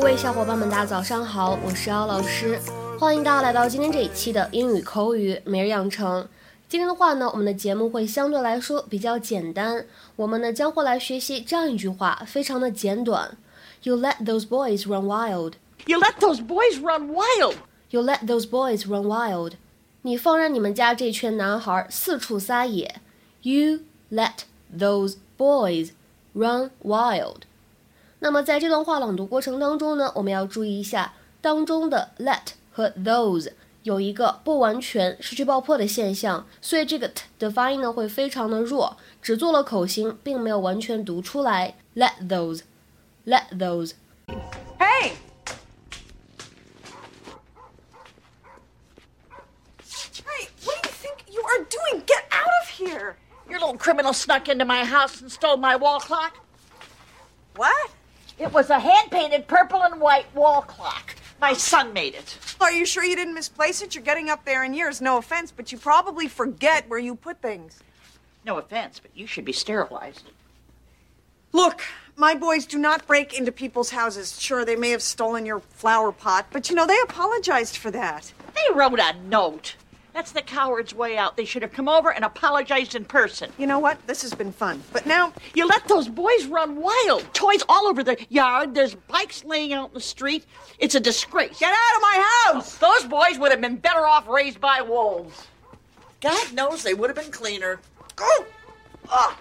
嗨，各位小伙伴们，大家早上好，我是姚老师，欢迎大家来到今天这一期的英语口语每日养成。今天的话呢，我们的节目会相对来说比较简单，我们呢将会来学习这样一句话，非常的简短。You let those boys run wild. You let those boys run wild. You let those boys run wild. 你放任你们家这群男孩四处撒野。You let those boys run wild. 那么在这段话朗读过程当中呢，我们要注意一下当中的 let 和 those 有一个不完全失去爆破的现象，所以这个 t 的发音呢会非常的弱，只做了口型，并没有完全读出来。Let those, let those. Hey! Hey, what do you think you are doing? Get out of here! Your little criminal snuck into my house and stole my wall clock. What? It was a hand painted purple and white wall clock. My son made it. Are you sure you didn't misplace it? You're getting up there in years, no offense, but you probably forget where you put things. No offense, but you should be sterilized. Look, my boys do not break into people's houses. Sure, they may have stolen your flower pot, but you know, they apologized for that. They wrote a note. That's the coward's way out. They should have come over and apologized in person. You know what? This has been fun. But now, You let those boys run wild. Toys all over the yard. There's bikes laying out in the street. It's a disgrace. get out of my house! Those boys would have been better off raised by wolves. God knows they would have been cleaner. Go! Ah!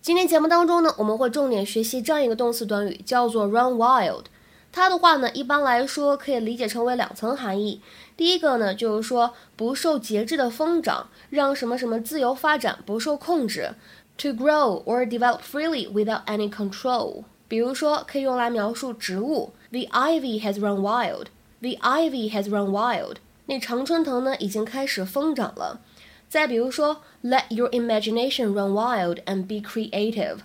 今天节目当中呢，我们会重点学习这样一个动词短语，叫做 run wild。 它的话呢，一般来说可以理解成为两层含义。第一个呢，就是说不受节制的疯长，让什么什么自由发展，不受控制，to grow or develop freely without any control。比如说，可以用来描述植物，the ivy has run wild。The ivy has run wild。那常春藤呢，已经开始疯长了。再比如说，Let your imagination run wild and be creative.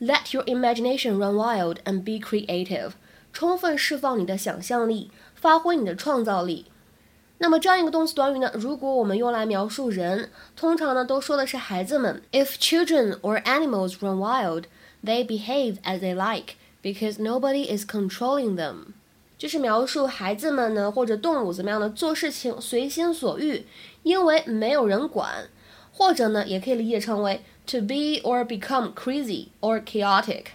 Let your imagination run wild and be creative. 充分释放你的想象力，发挥你的创造力。那么这样一个动词短语呢，如果我们用来描述人，通常呢都说的是孩子们。If children or animals run wild, they behave as they like because nobody is controlling them. 就是描述孩子们呢或者动物怎么样的做事情随心所欲，因为没有人管。或者呢，也可以理解成为 to be or become crazy or chaotic。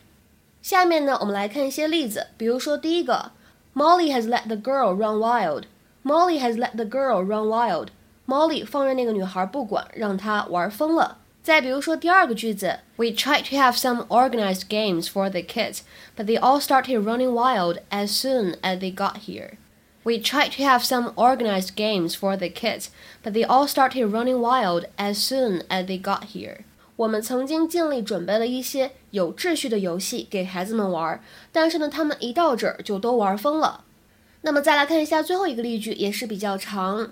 下面呢，我们来看一些例子，比如说第一个，Molly has let the girl run wild。Molly has let the girl run wild。Molly 放任那个女孩不管，让她玩疯了。再比如说第二个句子，We tried to have some organized games for the kids, but they all started running wild as soon as they got here. We tried to have some organized games for the kids, but they all started running wild as soon as they got here. 我们曾经尽力准备了一些有秩序的游戏给孩子们玩，但是呢，他们一到这儿就都玩疯了。那么再来看一下最后一个例句，也是比较长。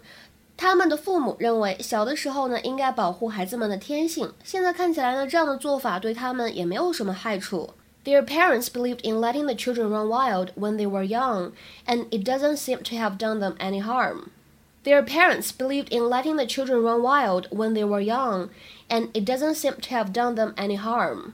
他们的父母认为小的时候呢，应该保护孩子们的天性。现在看起来呢，这样的做法对他们也没有什么害处。Their parents believed in letting the children run wild when they were young, and it doesn't seem to have done them any harm. Their parents believed in letting the children run wild when they were young, and it doesn't seem to have done them any harm.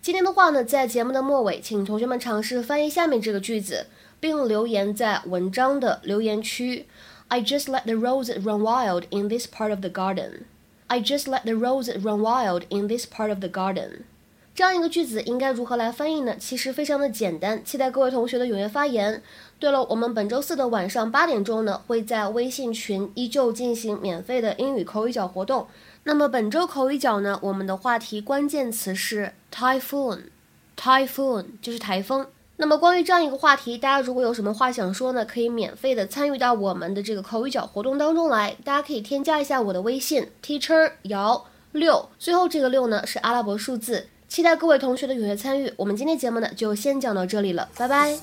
今天的话呢，在节目的末尾，请同学们尝试翻译下面这个句子，并留言在文章的留言区。I just let the roses run wild in this part of the garden. I just let the roses run wild in this part of the garden. 这样一个句子应该如何来翻译呢？其实非常的简单，期待各位同学的踊跃发言。对了，我们本周四的晚上八点钟呢，会在微信群依旧进行免费的英语口语角活动。那么本周口语角呢，我们的话题关键词是 typhoon，typhoon 就是台风。那么关于这样一个话题，大家如果有什么话想说呢，可以免费的参与到我们的这个口语角活动当中来。大家可以添加一下我的微信 teacher 姚六，最后这个六呢是阿拉伯数字。期待各位同学的踊跃参与。我们今天节目呢就先讲到这里了，拜拜。